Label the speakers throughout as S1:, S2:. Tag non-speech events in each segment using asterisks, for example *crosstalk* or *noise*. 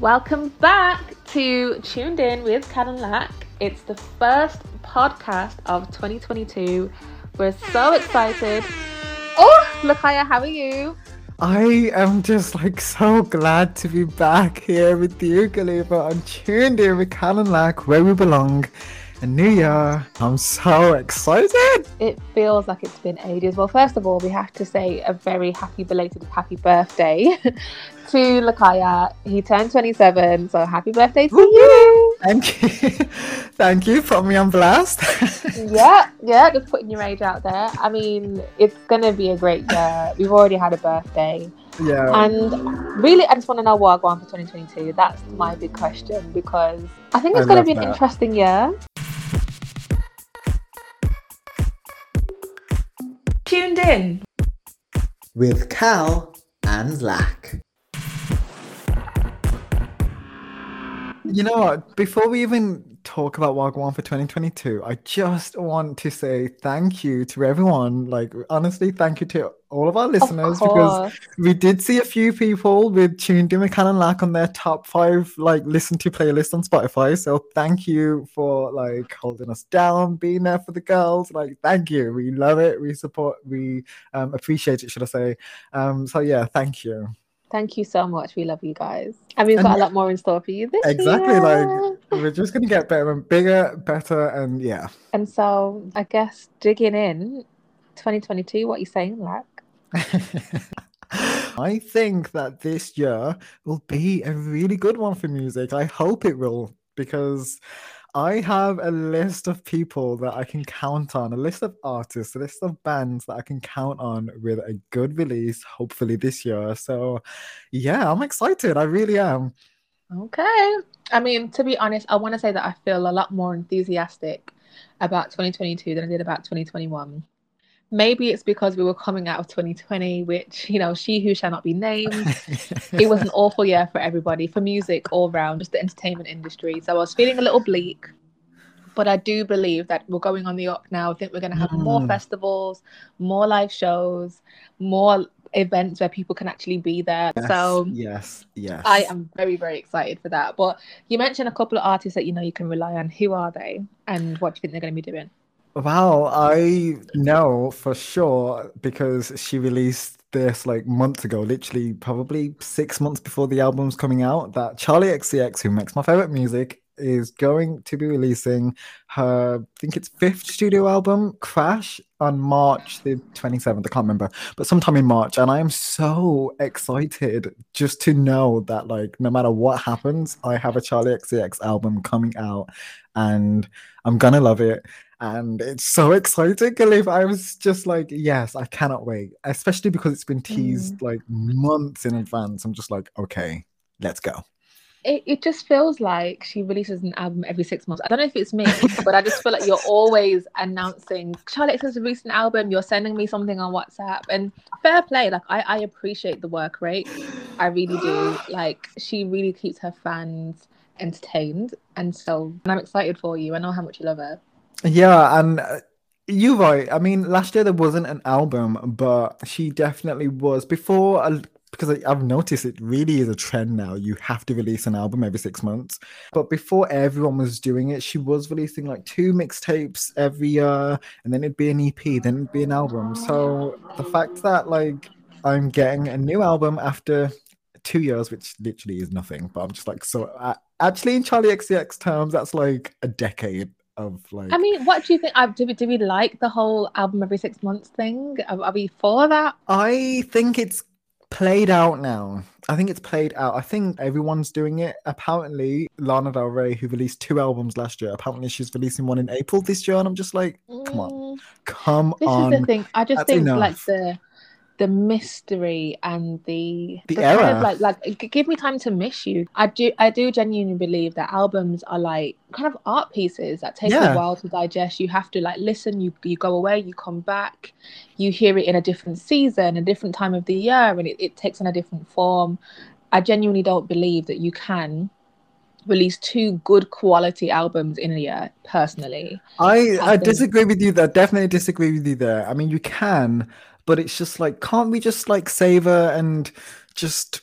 S1: Welcome back to Tuned In with Kal and Lak. It's the first podcast of 2022. We're so excited. Oh, Lakaya, how are you?
S2: I am just like so glad to be back here with you, Khalifa, on Tuned In with Kal and Lak, where we belong. A new year. I'm so excited.
S1: It feels like it's been ages. Well, first of all, we have to say a very happy belated happy birthday *laughs* to Lakaya. He turned 27, so happy birthday to you.
S2: Thank you. *laughs* Thank you. Put me on blast. *laughs*
S1: yeah, yeah, just putting your age out there. I mean, it's gonna be a great year. We've already had a birthday.
S2: yeah.
S1: And really, I just want to know what I want for 2022. That's my big question because I think it's
S2: I
S1: going to be an
S2: that.
S1: interesting year. Tuned in.
S3: with Kal and Lak.
S2: You know what? Before we even talk about Wagwan for 2022, I just want to say thank you to everyone. Like, honestly, thank you to all of our listeners because we did see a few people with Tuned In with Kal and Lak on their top five, like, listen to playlist on Spotify. So, thank you for like holding us down, being there for the girls. Like, thank you. We love it. We support, we um, appreciate it, should I say. Um, so, yeah, thank you.
S1: Thank you so much. We love you guys. And we've
S2: And-
S1: got a lot more in store for you this
S2: Exactly,
S1: year. Exactly.
S2: Like, We're just going to get better and bigger, better, and yeah.
S1: And so, I guess digging in, 2022, what are you saying, Lak? *laughs*
S2: I think that this year will be a really good one for music. I hope it will because I have a list of people that I can count on, a list of artists, a list of bands that I can count on with a good release, hopefully this year. So, yeah, I'm excited. I really am.
S1: Okay. I mean, to be honest, I want to say that I feel a lot more enthusiastic about 2022 than I did about 2021. Maybe it's because we were coming out of 2020, which, you know, she who shall not be named. It was an *laughs* awful year for everybody, for music all round, just the entertainment industry. So I was feeling a little bleak. But I do believe that we're going on the up now. I think we're going to have more
S2: Mm.
S1: festivals, more live shows, more events where people can actually be there.
S2: Yes,
S1: So
S2: yes, yes.
S1: I am very, very excited for that. But you mentioned a couple of artists that you know you can rely on. Who are they, and what do you think they're going to be doing?
S2: Wow, I know for sure because she released this like months ago, literally probably six months before the album's coming out, that Charli XCX, who makes my favorite music, is going to be releasing her, I think it's fifth studio album, Crash, on March the 27th. I can't remember, but sometime in March. And I am so excited just to know that, like, no matter what happens, I have a Charli XCX album coming out and I'm gonna love it and it's so *laughs* exciting Khalif. i was just like yes i cannot wait especially because it's been teased mm. like months in advance i'm just like okay let's go
S1: It, it just feels like she releases an album every six months. I don't know if it's me, but I just feel like you're always announcing Charlotte has a recent album. You're sending me something on WhatsApp, and fair play. Like I, I appreciate the work rate. I really do. Like she really keeps her fans entertained, and so and I'm excited for you. I know how much you love her.
S2: Yeah and uh, you're right i mean last year there wasn't an album but she definitely was before because I- I've noticed it really is a trend now. You have to release an album every six months. But before everyone was doing it, she was releasing like two mixtapes every year, and then it'd be an EP, then it'd be an album. So the fact that like I'm getting a new album after two years, which literally is nothing, but I'm just like so. Uh, actually, in Charli XCX terms, that's like a decade of like.
S1: I mean, what do you think? Do we do we like the whole album every six months thing? Are, are we for that?
S2: I think it's played out now. I think it's played out. I think everyone's doing it. Apparently, Lana Del Rey, who released two albums last year, apparently she's releasing one in April this year, and I'm just like, come on,
S1: Mm,
S2: come
S1: This
S2: on.
S1: is the thing. I just
S2: That's
S1: think like the the mystery and the
S2: The
S1: kind
S2: era.
S1: of like like give me time to miss you. I do I do genuinely believe that albums are like kind of art pieces that take
S2: Yeah.
S1: a while to digest. You have to like listen. You you go away. You come back. You hear it in a different season, a different time of the year, and it, it takes on a different form. I genuinely don't believe that you can release two good quality albums in a year. Personally,
S2: I
S1: I
S2: I disagree with you there. Definitely disagree with you there. I mean, you can, but it's just like, can't we just like savor and just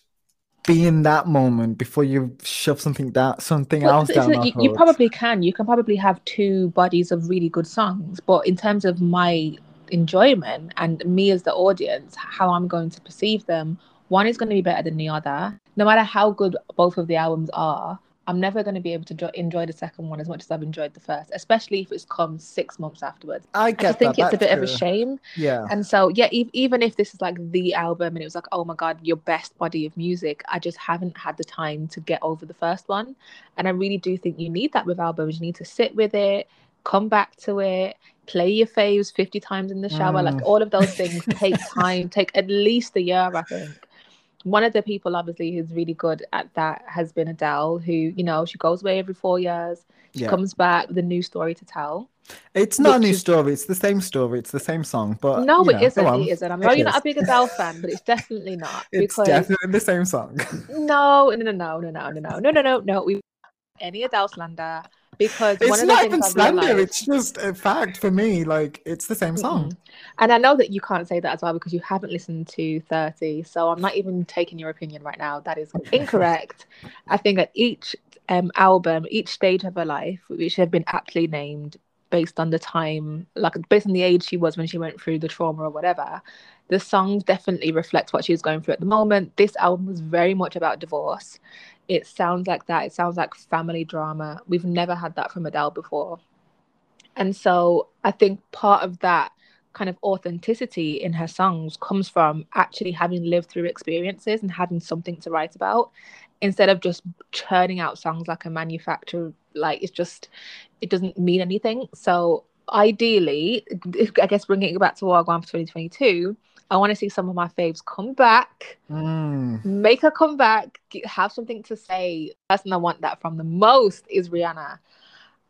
S2: be in that moment before you shove something that something
S1: Well,
S2: else down. our
S1: you, you probably can. You can probably have two bodies of really good songs, but in terms of my enjoyment and me as the audience, how I'm going to perceive them, one is going to be better than the other. No matter how good both of the albums are, I'm never going to be able to jo- enjoy the second one as much as I've enjoyed the first, especially if it's come six months afterwards.
S2: I
S1: I just think
S2: that.
S1: it's a
S2: that's
S1: bit of a shame.
S2: Yeah.
S1: And so, yeah, e- even if this is like the album and it was like, oh my God, your best body of music, I just haven't had the time to get over the first one. And I really do think you need that with albums. You need to sit with it, come back to it, play your faves 50 times in the shower.
S2: Mm.
S1: Like all of those things *laughs* take time, take at least a year, I think. One of the people, obviously, who's really good at that has been Adele, who, you know, she goes away every four years. She
S2: Yeah.
S1: comes back with a new story to tell.
S2: It's not a new
S1: is-
S2: story. It's the same story. It's the same song. But
S1: no, it
S2: know,
S1: isn't. It isn't. I
S2: It
S1: know you're not a big Adele fan, but it's definitely not.
S2: It's
S1: because
S2: definitely the same song.
S1: no, no, no, no, no, no, no, no, no, no, no, no. We any Adele slander because one
S2: It's
S1: of
S2: not
S1: things
S2: even
S1: I've
S2: slander.
S1: realised-
S2: It's just a fact for me. Like it's the same song.
S1: Mm-mm. And I know that you can't say that as well because you haven't listened to 30. So I'm not even taking your opinion right now. That is incorrect. I think that each um, album, each stage of her life, which have been aptly named based on the time, like based on the age she was when she went through the trauma or whatever, the songs definitely reflect what she was going through at the moment. This album was very much about divorce. It sounds like that. It sounds like family drama. We've never had that from Adele before. And so I think part of that kind of authenticity in her songs comes from actually having lived through experiences and having something to write about instead of just churning out songs like a manufacturer like it's just it doesn't mean anything so ideally i guess bringing it back to Wagwan for 2022 i want to see some of my faves come back.
S2: Mm.
S1: make her come back have something to say. The person i want that from the most is rihanna.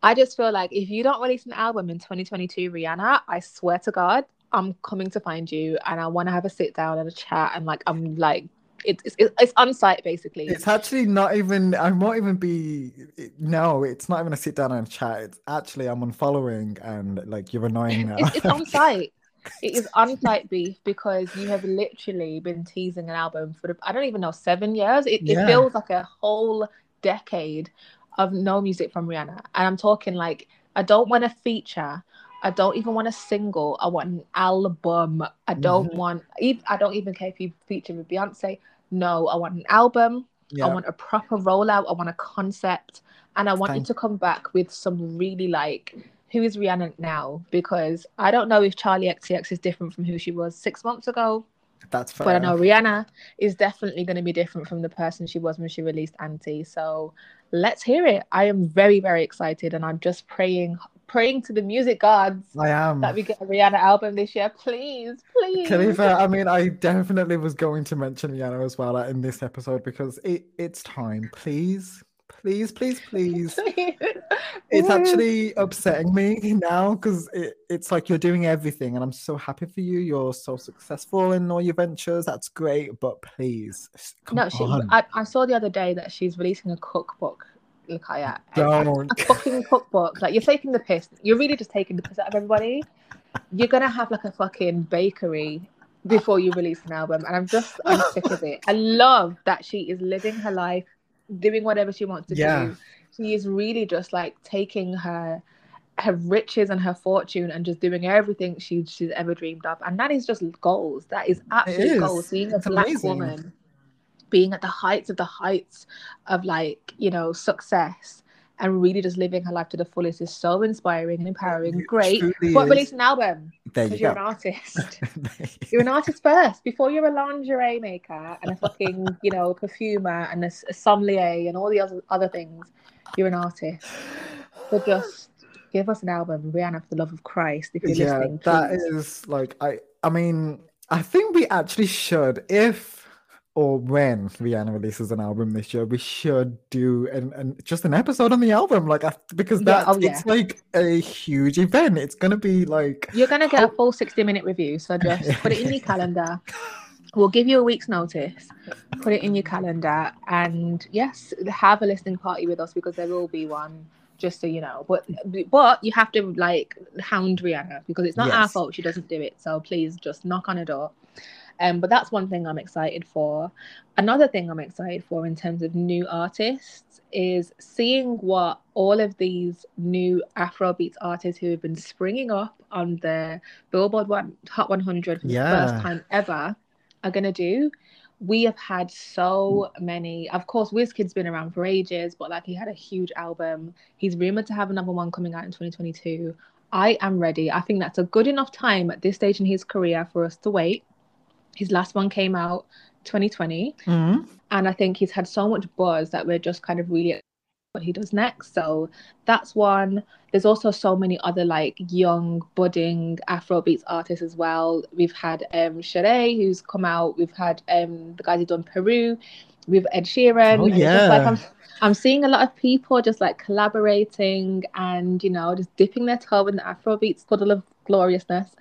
S1: I just feel like if you don't release an album in 2022 rihanna i swear to god i'm coming to find you and i want to have a sit down and a chat and like i'm like it, it's it's it's on site basically
S2: It's actually not even. I won't even be. No, it's not even a sit down and chat. It's actually I'm unfollowing and like you're annoying *laughs* now.
S1: it's, it's on site it is *laughs* on site beef because you have literally been teasing an album for the, I don't even know seven years. It,
S2: Yeah.
S1: it feels like a whole decade of no music from Rihanna, and I'm talking like I don't want a feature. I don't even want a single. I want an album. I don't
S2: Mhm.
S1: want. I don't even care if you feature with Beyonce. No, I want an album.
S2: yeah.
S1: I want a proper rollout. I want a concept, and I want
S2: Thank-
S1: you to come back with some really like who is Rihanna now? Because I don't know if Charli XCX is different from who she was six months ago,
S2: That's fair.
S1: but I know Rihanna is definitely going to be different from the person she was when she released Anti. So let's hear it. I am very very excited, and I'm just praying praying to the music gods
S2: I am.
S1: that we get a Rihanna album this year. Please, please.
S2: Khalifa, I mean, I definitely was going to mention Rihanna as well in this episode because it, it's time. Please, please, please, please. *laughs* It's actually upsetting me now because it, it's like you're doing everything, and I'm so happy for you. You're so successful in all your ventures. That's great, but please, come
S1: No, she.
S2: on.
S1: I, I saw the other day that she's releasing a cookbook. Look at
S2: Don't.
S1: a *laughs* fucking cookbook. Like you're taking the piss. You're really just taking the piss out of everybody. You're gonna have like a fucking bakery before you release an album, and I'm just I'm sick of it. I love that she is living her life, doing whatever she wants to
S2: Yeah.
S1: do. She is really just like taking her her riches and her fortune and just doing everything she, she's ever dreamed of. And that is just goals. That is absolute
S2: is.
S1: goals. Being a
S2: It's
S1: black
S2: amazing.
S1: woman, being at the heights of the heights of like, you know, success and really just living her life to the fullest is so inspiring and empowering.
S2: It
S1: Great. But release an album
S2: There
S1: because
S2: you *laughs* *laughs*
S1: you're an artist. You're an artist first before you're a lingerie maker and a fucking, you know, perfumer and a sommelier and all the other other things. You're an artist. So just give us an album, Rihanna, for the love of Christ, if you're
S2: yeah,
S1: listening. please.
S2: is like I. I mean, I think we actually should, if or when Rihanna releases an album this year, we should do an, an just an episode on the album, like because
S1: Yeah,
S2: that
S1: oh, yeah.
S2: it's like a huge event. It's gonna be like
S1: You're gonna get a
S2: oh.
S1: full 60 minute review, so just put it in your *laughs* calendar. We'll give you a week's notice. Put it in your calendar, and yes, have a listening party with us because there will be one. Just so you know, but but you have to like hound Rihanna because it's not our fault she doesn't do it. So please just knock on a door. Um, but that's one thing I'm excited for. Another thing I'm excited for in terms of new artists is seeing what all of these new Afrobeats artists who have been springing up on the Billboard One, Hot 100 for
S2: Yeah.
S1: the first time ever are going to do. We have had so many. Of course, Wizkid's been around for ages, but like he had a huge album. He's rumored to have another one coming out in 2022. I am ready. I think that's a good enough time at this stage in his career for us to wait. His last one came out 2020,
S2: Mhm.
S1: and I think he's had so much buzz that we're just kind of really what he does next. So that's one. There's also so many other like young budding Afrobeats artists as well. We've had um Sade who's come out. We've had um the guys who done Peru. We've Ed Sheeran.
S2: Oh,
S1: just like
S2: yeah.
S1: I'm I'm seeing a lot of people just like collaborating and you know just dipping their toe in the Afrobeats puddle of gloriousness.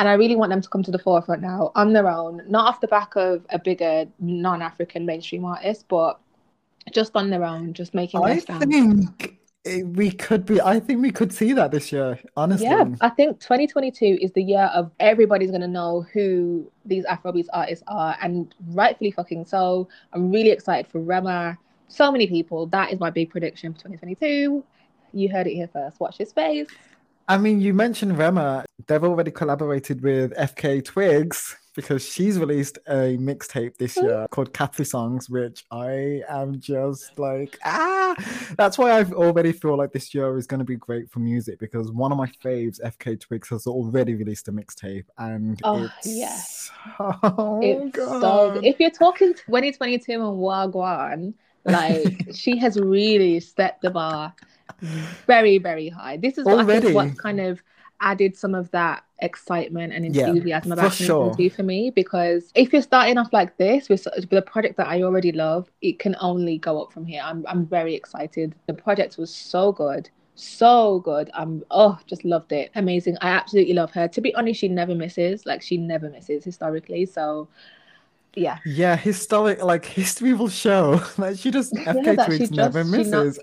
S1: And I really want them to come to the forefront now on their own, not off the back of a bigger non-African mainstream artist, but just on their own, just making
S2: I think we could be. I think we could see that this year. Honestly.
S1: Yeah, I think 2022 is the year of everybody's gonna know who these Afrobeats artists are, and rightfully fucking so. I'm really excited for Rema. So many people. That is my big prediction for 2022. You heard it here first. Watch his face.
S2: I mean, you mentioned Rema. They've already collaborated with FKA Twigs because she's released a mixtape this year called Caprisongs, which I am just like, ah, that's why I already feel like this year is going to be great for music because one of my faves, FKA Twigs, has already released a mixtape and
S1: Oh,
S2: it's
S1: yes.
S2: oh,
S1: It's so good. If you're talking 2022 and Wagwan, like *laughs* she has really set the bar *laughs* very, very high. This is what I think what kind of added some of that excitement and
S2: Yeah,
S1: enthusiasm
S2: for
S1: about
S2: sure.
S1: 2022 for me because if you're starting off like this with, with a project that I already love, it can only go up from here. I'm I'm very excited. The project was so good. So good. I'm oh just loved it. Amazing. I absolutely love her. To be honest, she never misses. Like she never misses historically. So yeah.
S2: Yeah, historic like history will show *laughs* that she just
S1: Yeah, FKA
S2: Twigs never
S1: she not-
S2: misses.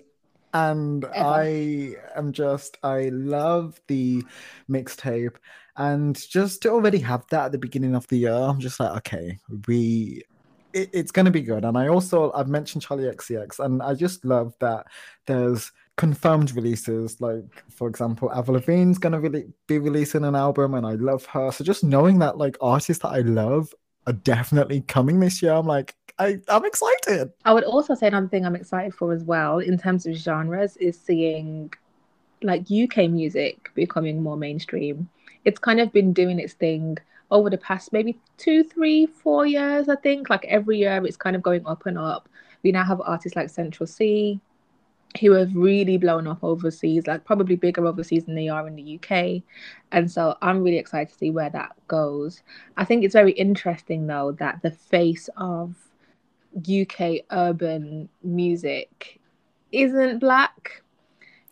S2: And
S1: Ever.
S2: I am just I love the mixtape and just to already have that at the beginning of the year, I'm just like, okay, we it, it's gonna be good. And I also I've mentioned Charli XCX and I just love that there's confirmed releases like for example Avril Lavigne's gonna really be releasing an album and I love her so just knowing that like artists that I love are definitely coming this year. I'm like, I, I'm excited.
S1: I would also say another thing I'm excited for as well in terms of genres is seeing like UK music becoming more mainstream. It's kind of been doing its thing over the past maybe two, three, four years, I think. Like every year it's kind of going up and up. We now have artists like Central Cee who have really blown up overseas, like probably bigger overseas than they are in the UK. And so I'm really excited to see where that goes. I think it's very interesting though that the face of UK urban music isn't black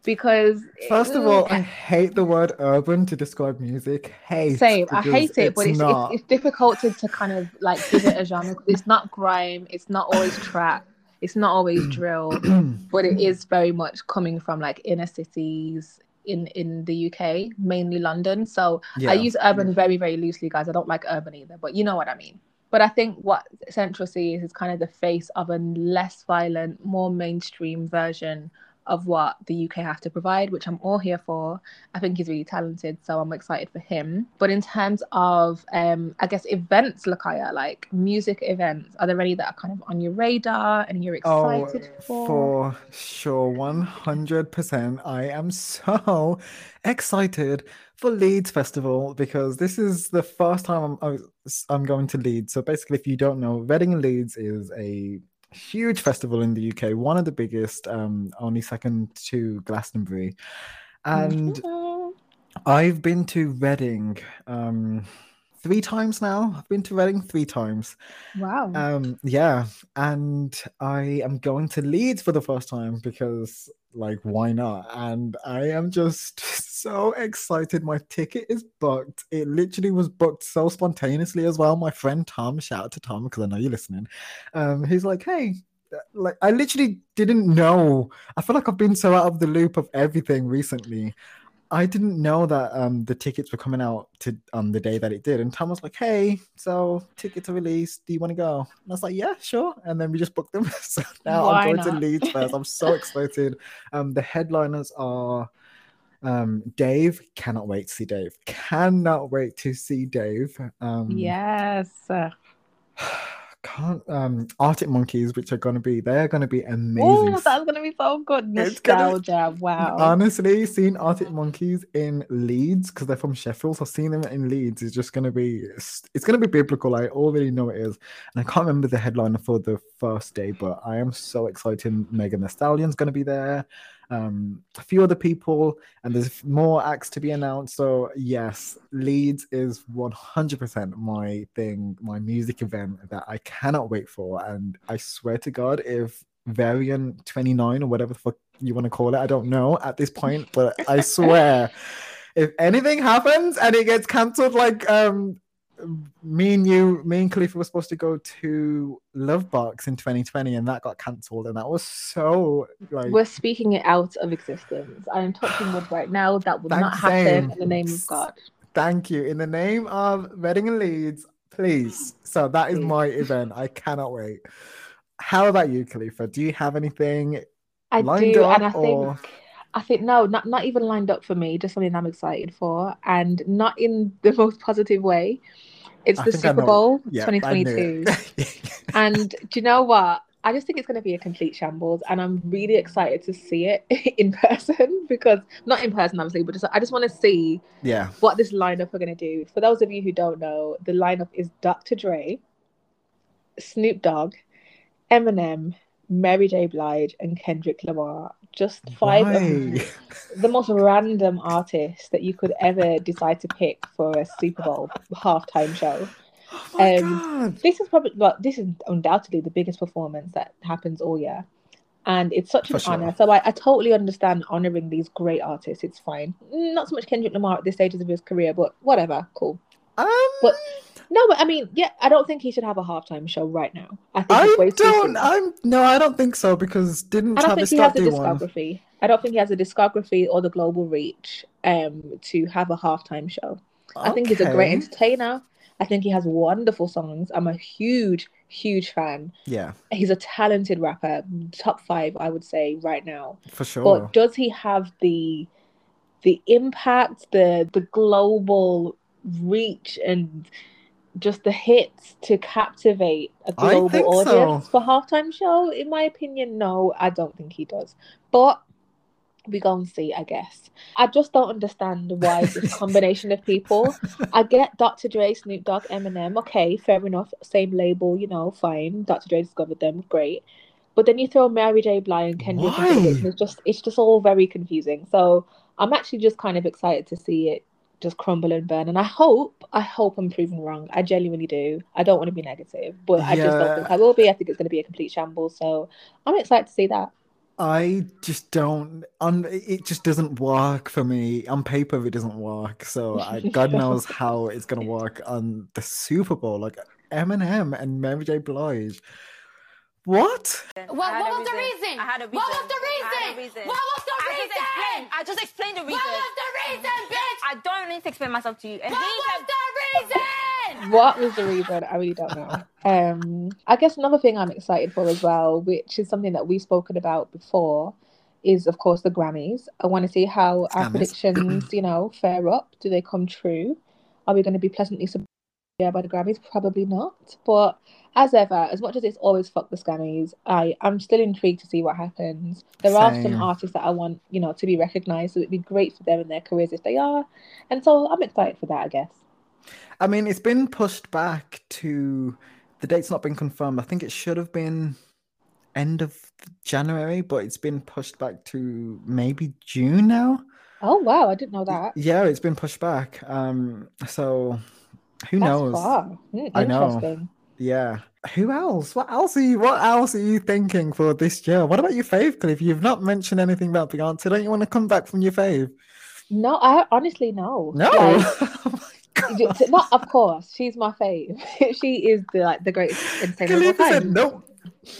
S1: because
S2: First of all, I hate the word urban to describe music. Hate.
S1: same I hate it but it's,
S2: not.
S1: it's, it's difficult to, to kind of like give it a genre it's not grime it's not always trap it's not always *clears throat* drill *clears throat* but it is very much coming from like inner cities in in the UK mainly London so
S2: yeah.
S1: I use urban very, very loosely, guys. I don't like urban either, but you know what I mean. But I think what Central Cee is is kind of the face of a less violent, more mainstream version of what the UK have to provide, which I'm all here for. I think he's really talented, so I'm excited for him. But in terms of, um, I guess events, Lakaya, like music events, are there any that are kind of on your radar and you're
S2: Oh,
S1: excited for?
S2: for sure, one hundred percent. I am so *laughs* excited for Leeds Festival because this is the first time I'm I'm going to Leeds. So basically, if you don't know, Reading and Leeds is a huge festival in the UK, one of the biggest, um, only second to Glastonbury, and
S1: Mhm.
S2: I've been to Reading um, three times now. I've been to Reading three times.
S1: wow.
S2: Um, yeah, and I am going to Leeds for the first time because, like, why not? And I am just so excited. My ticket is booked. It literally was booked so spontaneously as well. My friend Tom, shout out to Tom because I know you're listening. Um, he's like, hey. Like I literally didn't know. I feel like I've been so out of the loop of everything recently. I didn't know that um the tickets were coming out to on the day that it did, and Tom was like, "Hey, so tickets are released. Do you want to go?" And I was like, "Yeah, sure." And then we just booked them. *laughs* so now
S1: Why
S2: I'm going to
S1: not?
S2: Leeds first. I'm so *laughs* excited. Um, the headliners are um Dave. Cannot wait to see Dave. Cannot wait to see Dave. Um,
S1: yes. *sighs*
S2: Can't um Arctic Monkeys, which are gonna be they're gonna be amazing.
S1: Oh, that's gonna be so good.
S2: It's gonna-
S1: Nostalgia. Wow.
S2: Honestly, seeing Arctic Monkeys in Leeds because they're from Sheffield, so seeing them in Leeds is just gonna be it's gonna be biblical. I already know it is, and I can't remember the headliner for the first day, but I am so excited. Megan Thee Stallion's gonna be there, um, a few other people, and there's more acts to be announced. So yes, Leeds is 100% my thing, my music event that I cannot wait for, and I swear to God, if variant 29 or whatever the fuck you want to call it. I don't know at this point, but I swear *laughs* if anything happens and it gets cancelled, like um me and you, me and Khalifa were supposed to go to Lovebox in 2020 and that got cancelled and that was so like
S1: We're speaking it out of existence. I am touching wood right now. That will not happen
S2: same.
S1: in the name of God.
S2: thank you. In the name of Reading and Leeds, please. So that is
S1: Please.
S2: my event. I cannot wait. How about you, Khalifa? Do you have anything
S1: I
S2: lined
S1: do,
S2: up
S1: and I think
S2: or
S1: I think no, not not even lined up for me. Just something I'm excited for, and not in the *laughs* most positive way. It's
S2: I
S1: the Super Bowl
S2: yeah,
S1: 2022. *laughs* And do you know what? I just think it's going to be a complete shambles, and I'm really excited to see it *laughs* in person because not in person, obviously, but just I just want to see
S2: yeah.
S1: what this lineup are going to do. For those of you who don't know, the lineup is Dr. Dre, Snoop Dogg, Eminem, Mary J. Blige, and Kendrick Lamar. Just five of *laughs* the most random artists that you could ever decide to pick for a Super Bowl halftime show. *gasps*
S2: Oh my
S1: Um,
S2: god.
S1: This is probably well, this is undoubtedly the biggest performance that happens all year. And it's such an
S2: sure.
S1: honor. So I, I totally understand honoring these great artists. It's fine. Not so much Kendrick Lamar at this stage of his career, but whatever, cool.
S2: Um,
S1: But no, but I mean, yeah, I don't think he should have a halftime show right now. I think
S2: I don't. I'm no, I don't think so because didn't
S1: I don't
S2: Travis
S1: think he has the
S2: do one?
S1: discography. I don't think he has the discography or the global reach um to have a halftime show. I think he's a great entertainer. I think he has wonderful songs. I'm a huge, huge fan.
S2: Yeah,
S1: He's a talented rapper, top five, I would say, right now.
S2: for sure.
S1: But does he have the the impact, the the global reach, and just the hits to captivate a global audience
S2: so.
S1: for halftime show? In my opinion, no, I don't think he does. But we go and see, I guess. I just don't understand why *laughs* this combination of people. I get Dr. Dre, Snoop Dogg, Eminem. Okay, fair enough. Same label, you know, fine. Dr. Dre discovered them, great. But then you throw Mary J. Blige and Kendrick into the mix,
S2: Why?
S1: and it's just it's just all very confusing. So I'm actually just kind of excited to see it just crumble and burn. And I hope, I hope I'm proven wrong. I genuinely do. I don't want to be negative, but I just don't think I will be. I think it's going to be a complete shambles. So I'm excited to see that.
S2: I just don't. On it just doesn't work for me. On paper, it doesn't work. So I, *laughs* God knows how it's gonna work on the Super Bowl. Like Eminem and Mary J. Blige. What?
S4: What, what
S5: a
S4: was the reason?
S5: I had a reason.
S4: What was the reason?
S5: I had a reason.
S4: What was the
S5: I
S4: reason?
S5: just explained. I just explained the
S4: What
S5: reason.
S4: was the reason, bitch?
S5: I don't need to explain myself to you. And
S4: What was
S5: have-
S4: the reason?
S1: What was the reason? I really don't know. Um, I guess another thing I'm excited for as well, which is something that we've spoken about before, is of course the Grammys. I want to see how our
S2: Grammys.
S1: predictions, you know, fare up. Do they come true? Are we going to be pleasantly surprised by the Grammys? Probably not. But as ever, as much as it's always fuck the Grammys, I I'm still intrigued to see what happens. There are some artists that I want, you know, to be recognized. So it'd be great for them in their careers if they are, and so I'm excited for that. I guess.
S2: I mean, it's been pushed back to the date's not been confirmed. I think it should have been end of January, but it's been pushed back to maybe June now.
S1: Oh wow, I didn't know that.
S2: Yeah, it's been pushed back. Um, so who
S1: That's
S2: knows?
S1: far. Hmm,
S2: I know. Yeah. Who else? What else are you? What else are you thinking for this year? What about your fave, Cliff? You've not mentioned anything about Beyonce. Don't you want to come back from your fave?
S1: No, I honestly no.
S2: No.
S1: Like, *laughs*
S2: oh my
S1: d-
S2: God.
S1: t- not of course. She's my fave. *laughs* she is the like the greatest all
S2: Khalifa said no.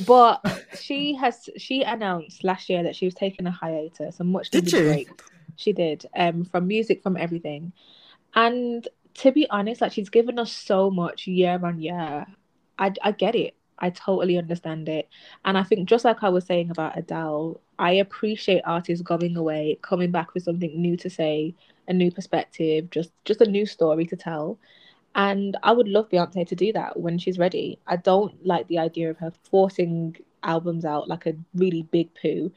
S1: But she has she announced last year that she was taking a hiatus, and much to
S2: Did
S1: the
S2: she?
S1: break. she did. Um, from music, from everything, and to be honest, like she's given us so much year on year. I I get it. I totally understand it, and I think just like I was saying about Adele, I appreciate artists going away, coming back with something new to say, a new perspective, just just a new story to tell. And I would love Beyonce to do that when she's ready. I don't like the idea of her forcing albums out like a really big poo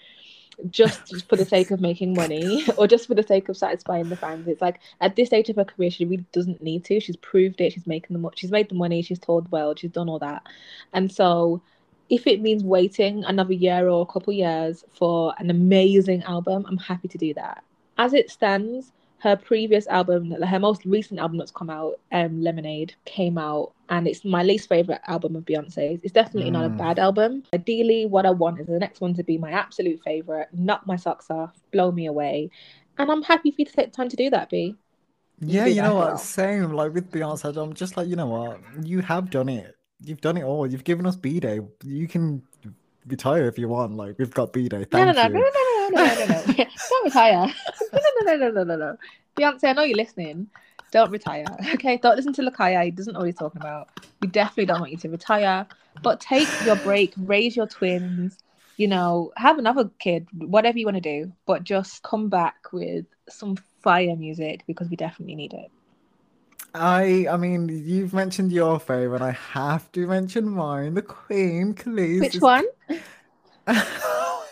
S1: just for the sake of making money *laughs* or just for the sake of satisfying the fans. It's like at this stage of her career, she really doesn't need to. She's proved it. She's making the mo- she's made the money. She's toured the world. She's done all that, and so if it means waiting another year or a couple years for an amazing album, I'm happy to do that. As it stands, her previous album, her most recent album that's come out, um, Lemonade, came out, and it's my least favorite album of Beyonce's. It's definitely not a
S2: Mm.
S1: bad album. Ideally, what I want is the next one to be my absolute favorite, knock my socks off, blow me away, and I'm happy for you to take the time to do that, B.
S2: Yeah, you know
S1: well.
S2: what? *laughs* Same. Like with Beyonce, I'm just like, you know what? You have done it. You've done it all. You've given us B'Day. You can retire if you want. Like we've got B'Day.
S1: No, no, no, no, no, no, no, no, no, no. Don't retire. no, no, no, no, no, no, no. Beyonce, I know you're listening. Don't retire. Okay, don't listen to Lakaya. He doesn't know what he's talking about. We definitely don't want you to retire. But take your break, raise your twins, you know, have another kid, whatever you want to do. But just come back with some fire music because we definitely need it.
S2: I, I mean, you've mentioned your favorite. I have to mention mine. The Queen, Kelis.
S1: Which one? *laughs*
S2: Oh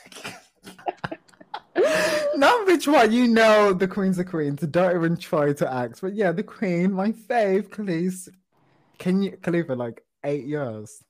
S2: *laughs* Not which one. You know the Queen's the Queen, so don't even try to act. But yeah, the Queen, my fave, Kelis. Can you, Khalifa, like eight years?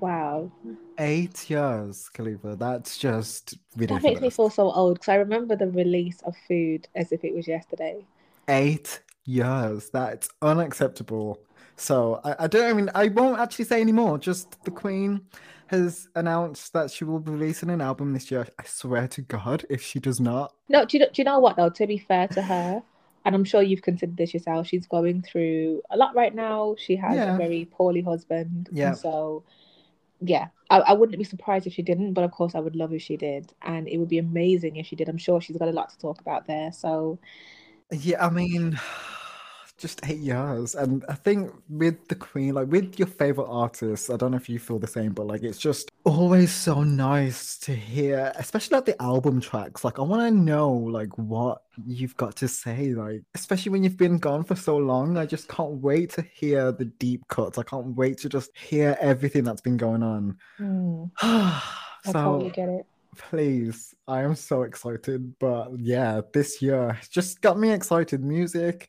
S1: Wow.
S2: Eight years, Khalifa. That's just
S1: That makes me
S2: ridiculous.
S1: feel so old because I remember the release of Food as if it was yesterday.
S2: Eight years. That's unacceptable. So I, I don't I mean I won't actually say anymore. Just the Queen has announced that she will be releasing an album this year. I swear to God, if she does not.
S1: No, do you, know- do you know what though? To be fair to her, and I'm sure you've considered this yourself, she's going through a lot right now. She has
S2: Yeah.
S1: a very poorly husband.
S2: Yeah.
S1: so, yeah, I, I wouldn't be surprised if she didn't, but of course, I would love if she did. And it would be amazing if she did. I'm sure she's got a lot to talk about there. So,
S2: Yeah, I mean, *sighs* just eight years. And I think with the Queen, like with your favorite artists, I don't know if you feel the same, but like it's just always so nice to hear, especially like the album tracks. Like I want to know like what you've got to say, like especially when you've been gone for so long. I just can't wait to hear the deep cuts. I can't wait to just hear everything that's been going on.
S1: Mm. *sighs* I
S2: so
S1: totally get it.
S2: Please, I am so excited. But yeah, this year just got me excited. Music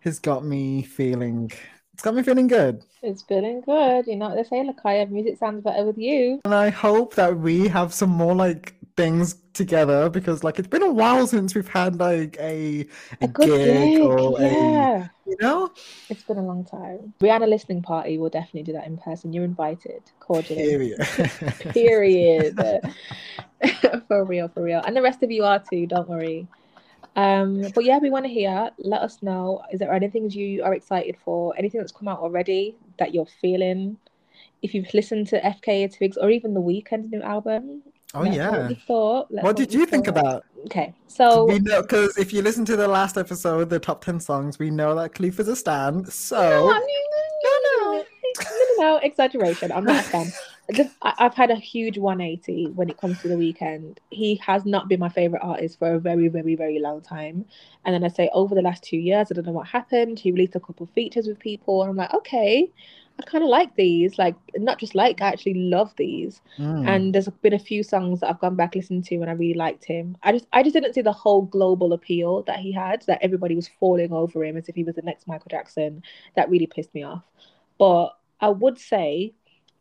S2: has got me feeling. It's got me feeling good,
S1: It's feeling good. You know what they say, Lakaya, music sounds better with you.
S2: and I hope that we have some more like things together because like it's been a while since we've had like a a,
S1: A good
S2: gig or a
S1: Yeah.
S2: you know
S1: It's been a long time. we had a listening party. We'll definitely do that in person. You're invited cordially.
S2: period. *laughs*
S1: Period. *laughs* for real, for real. And the rest of you are too, don't worry. Um, but yeah, we want to hear. Let us know. Is there anything you are excited for? Anything that's come out already that you're feeling? If you've listened to FKA Twigs or even the Weeknd's new album,
S2: oh yeah.
S1: what you thought. Let us know
S2: What did you think
S1: thought.
S2: about?
S1: Okay, so
S2: We know because if you listen to the last episode, the top ten songs, we know that Khalifa's a stand.
S1: no,
S2: So
S1: no, no, no, no, no, exaggeration. I'm not a fan. Just, *laughs* I, I've had a huge 180 when it comes to the Weeknd. He has not been my favorite artist for a very, very, very long time. And then I say over the last two years, I don't know what happened. He released a couple features with people, and I'm like, okay, I kind of like these. Like, not just like, I actually love these.
S2: Mm.
S1: And there's been a few songs that I've gone back listened to, and I really liked him. I just, I just didn't see the whole global appeal that he had. That everybody was falling over him as if he was the next Michael Jackson. That really pissed me off. But I would say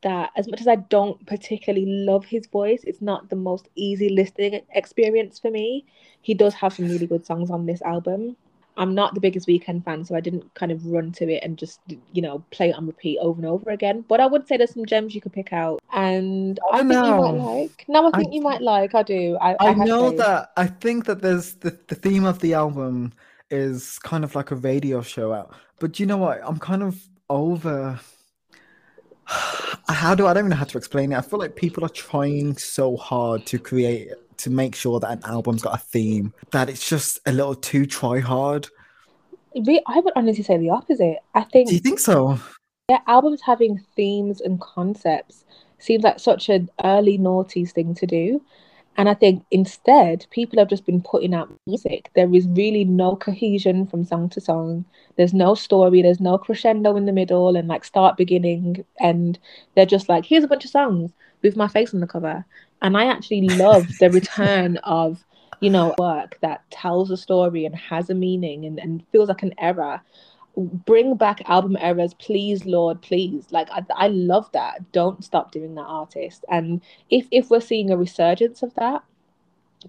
S1: that as much as I don't particularly love his voice, it's not the most easy listening experience for me. He does have some really good songs on this album. I'm not the biggest Weeknd fan, so I didn't kind of run to it and just, you know, play it on repeat over and over again. But I would say there's some gems you could pick out, and I,
S2: I
S1: think you might
S2: know.
S1: like. No, I
S2: I-
S1: think you might like. I do. I, I,
S2: I know
S1: faith.
S2: that I think that there's the, the theme of the album is kind of like a radio show out. But you know what? I'm kind of over *sighs* how do I don't even know how to explain it. I feel like people are trying so hard to create to make sure that an album's got a theme that it's just a little too try hard.
S1: I would honestly say the opposite. I think
S2: Do you think so?
S1: yeah, albums having themes and concepts seems like such an early noughties thing to do. And I think instead, people have just been putting out music. There is really no cohesion from song to song. There's no story. There's no crescendo in the middle and like start, beginning. And they're just like, here's a bunch of songs with my face on the cover. And I actually love the return of, you know, work that tells a story and has a meaning and, and feels like an era bring back album eras please lord please. Like I, I love that. Don't stop doing that artist. And if if we're seeing a resurgence of that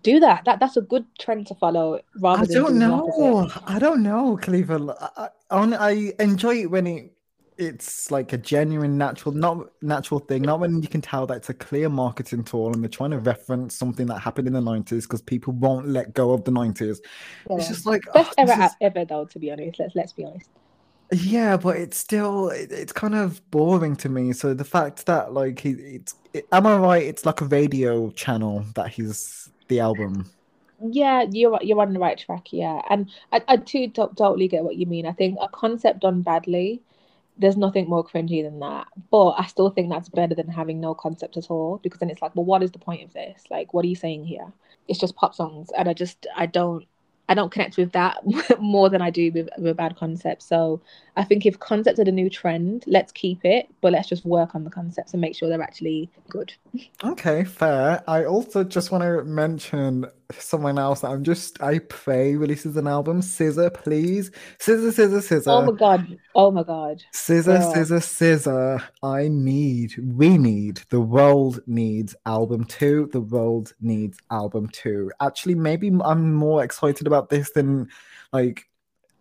S1: do that. That that's a good trend to follow rather
S2: I don't know. I don't know, Khalifa. I, I, I enjoy it when it it's like a genuine natural not natural thing. Not when you can tell that it's a clear marketing tool and they're trying to reference something that happened in the 90s because people won't let go of the 90s it's just like oh,
S1: best
S2: oh,
S1: era
S2: is-
S1: ever though to be honest let's let's be honest.
S2: Yeah but it's still it, it's kind of boring to me. So the fact that like he it's it, am i right? It's like a radio channel that he's the album.
S1: Yeah you're you're on the right track yeah. And i, I too to- totally get what you mean. I think a concept done badly there's nothing more cringy than that. But i still think that's better than having no concept at all because then it's like well what is the point of this? Like what are you saying here? It's just pop songs and i just i don't i don't connect with that *laughs* more than i do with, with a bad concept. So i think if concepts are the new trend let's keep it but let's just work on the concepts and make sure they're actually good.
S2: Okay, fair. I also just want to mention someone else that I'm just I pray releases an album. SZA, please. SZA, SZA, SZA.
S1: oh my god oh my god
S2: SZA,
S1: girl.
S2: SZA, SZA. I need, we need, the world needs album two. The world needs album two. Actually, maybe I'm more excited about this than like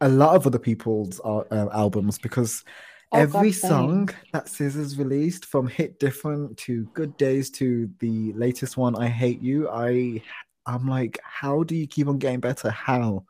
S2: a lot of other people's uh, uh, albums because
S1: Oh,
S2: every
S1: God,
S2: song that SZA's released, from Hit Different to Good Days to the latest one, I Hate You, I, I'm like, how do you keep on getting better? How?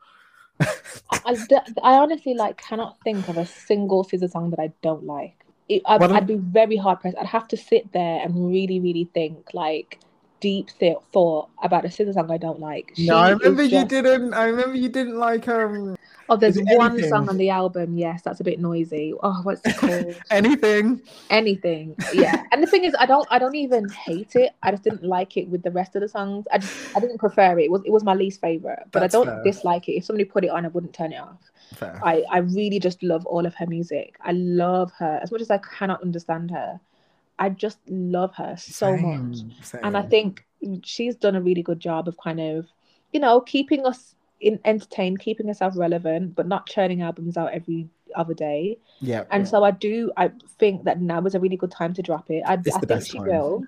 S1: I, I honestly like cannot think of a single SZA song that I don't like. It, I'd, I'd be very hard pressed. I'd have to sit there and really, really think like deep th- thought about a SZA song I don't like. She
S2: No, I remember you
S1: just-
S2: didn't. I remember you didn't like um
S1: Oh, there's one
S2: anything?
S1: song on the album. Yes, that's a bit noisy. Oh, what's it called? *laughs*
S2: anything.
S1: Anything. Yeah. *laughs* And the thing is, I don't. I don't even hate it. I just didn't like it with the rest of the songs. I just. I didn't prefer it. It was. It was my least favorite. But
S2: That's
S1: I don't
S2: fair.
S1: dislike it. If somebody put it on, I wouldn't turn it off.
S2: Fair.
S1: I, I really just love all of her music. I love her as much as I cannot understand her. I just love her so much.
S2: Same,
S1: And I think she's done a really good job of kind of, you know, keeping us in entertained, keeping herself relevant, but not churning albums out every other day.
S2: yeah.
S1: And
S2: yeah.
S1: so I do I think that now is a really good time to drop it. I, I think she
S2: time.
S1: will.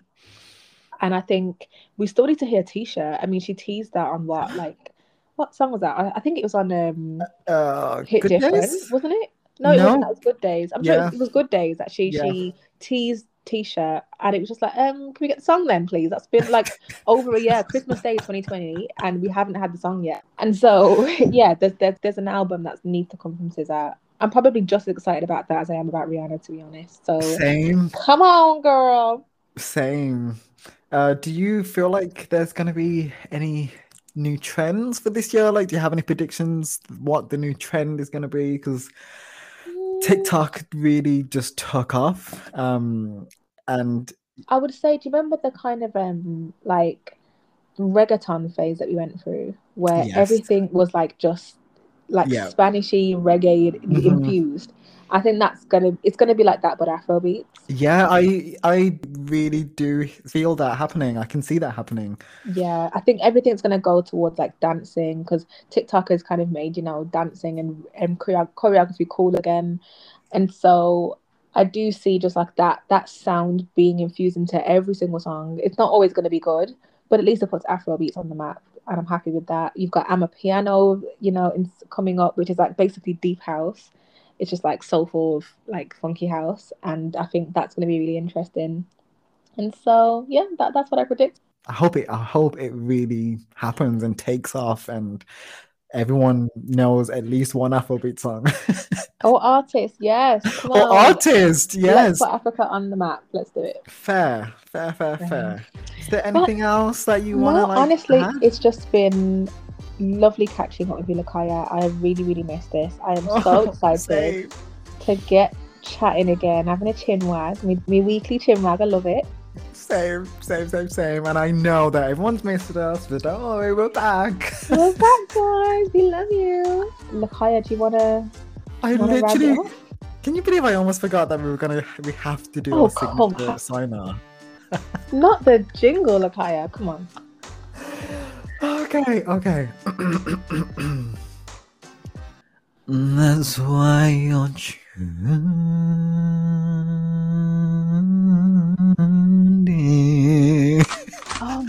S1: And I think we still need to hear Tisha. I mean, she teased that on what *sighs* like what song was that? I, I think it was on um
S2: uh,
S1: Hit
S2: Good
S1: Different,
S2: Days?
S1: wasn't it? No, it wasn't.
S2: No.
S1: That was Good Days. I'm sure
S2: Yeah.
S1: it was Good Days that she
S2: Yeah.
S1: she teased Tisha, and it was just like, um, can we get the song then, please? That's been like over a year, Christmas Day 2020, and we haven't had the song yet. And so, *laughs* yeah, there's there's, there's an album that needs to come from SZA. I'm probably just as excited about that as I am about Rihanna, to be honest. So,
S2: Same,
S1: come on, girl.
S2: same. Uh, do you feel like there's gonna be any new trends for this year? Like, do you have any predictions what the new trend is gonna be? Because TikTok really just took off. Um, and
S1: I would say, do you remember the kind of um like reggaeton phase that we went through, where
S2: Yes.
S1: everything was like just like
S2: Yeah.
S1: Spanishy reggae
S2: Mhm.
S1: infused? I think that's gonna it's gonna be like that, but Afrobeats.
S2: yeah, I I really do feel that happening. I can see that happening.
S1: Yeah, I think everything's gonna go towards like dancing because TikTok has kind of made you know dancing and and choreography cool again, and so I do see just like that that sound being infused into every single song. It's not always gonna be good, but at least it puts Afro beats on the map, and I'm happy with that. You've got Amapiano, you know, in, coming up, which is like basically deep house. It's just like soulful, like funky house, and I think that's gonna be really interesting. And so yeah, that, that's what I predict.
S2: I hope it I hope it really happens and takes off and everyone knows at least one Afrobeat song. *laughs*
S1: Oh, artist, yes. Come
S2: or
S1: on.
S2: artist,
S1: Let's
S2: yes.
S1: put Africa on the map. Let's do it.
S2: Fair, fair, fair,
S1: Yeah.
S2: fair. Is there anything else that you want to
S1: no,
S2: like?
S1: honestly,
S2: add?
S1: it's just been lovely catching up with you, Lakaya. I really, really miss this. I am so
S2: Oh, *laughs*
S1: excited
S2: same.
S1: to get chatting again, having a chin wag, me weekly chin wag. I love it.
S2: Same, same, same, same. And I know that everyone's missed us, but don't worry, we're back.
S1: We're *laughs* back, guys. We love you. Lakaya, do you wanna?
S2: I
S1: wanna wrap it
S2: literally. Can you believe I almost forgot that we were gonna? We have to do
S1: Oh,
S2: a signature sign off. *laughs*
S1: Not the jingle, Lakaya. Come on.
S2: Okay, okay. *clears throat* That's why you're.
S1: Oh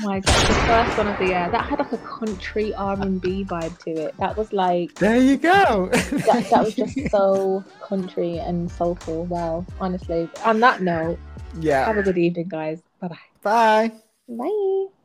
S1: my god, the first one of the year that had like a country R and B vibe to it. That was like
S2: There you go.
S1: that, that was just so country and soulful. Wow, honestly. On that note,
S2: yeah.
S1: have a good evening, guys. Bye bye.
S2: Bye.
S1: Bye.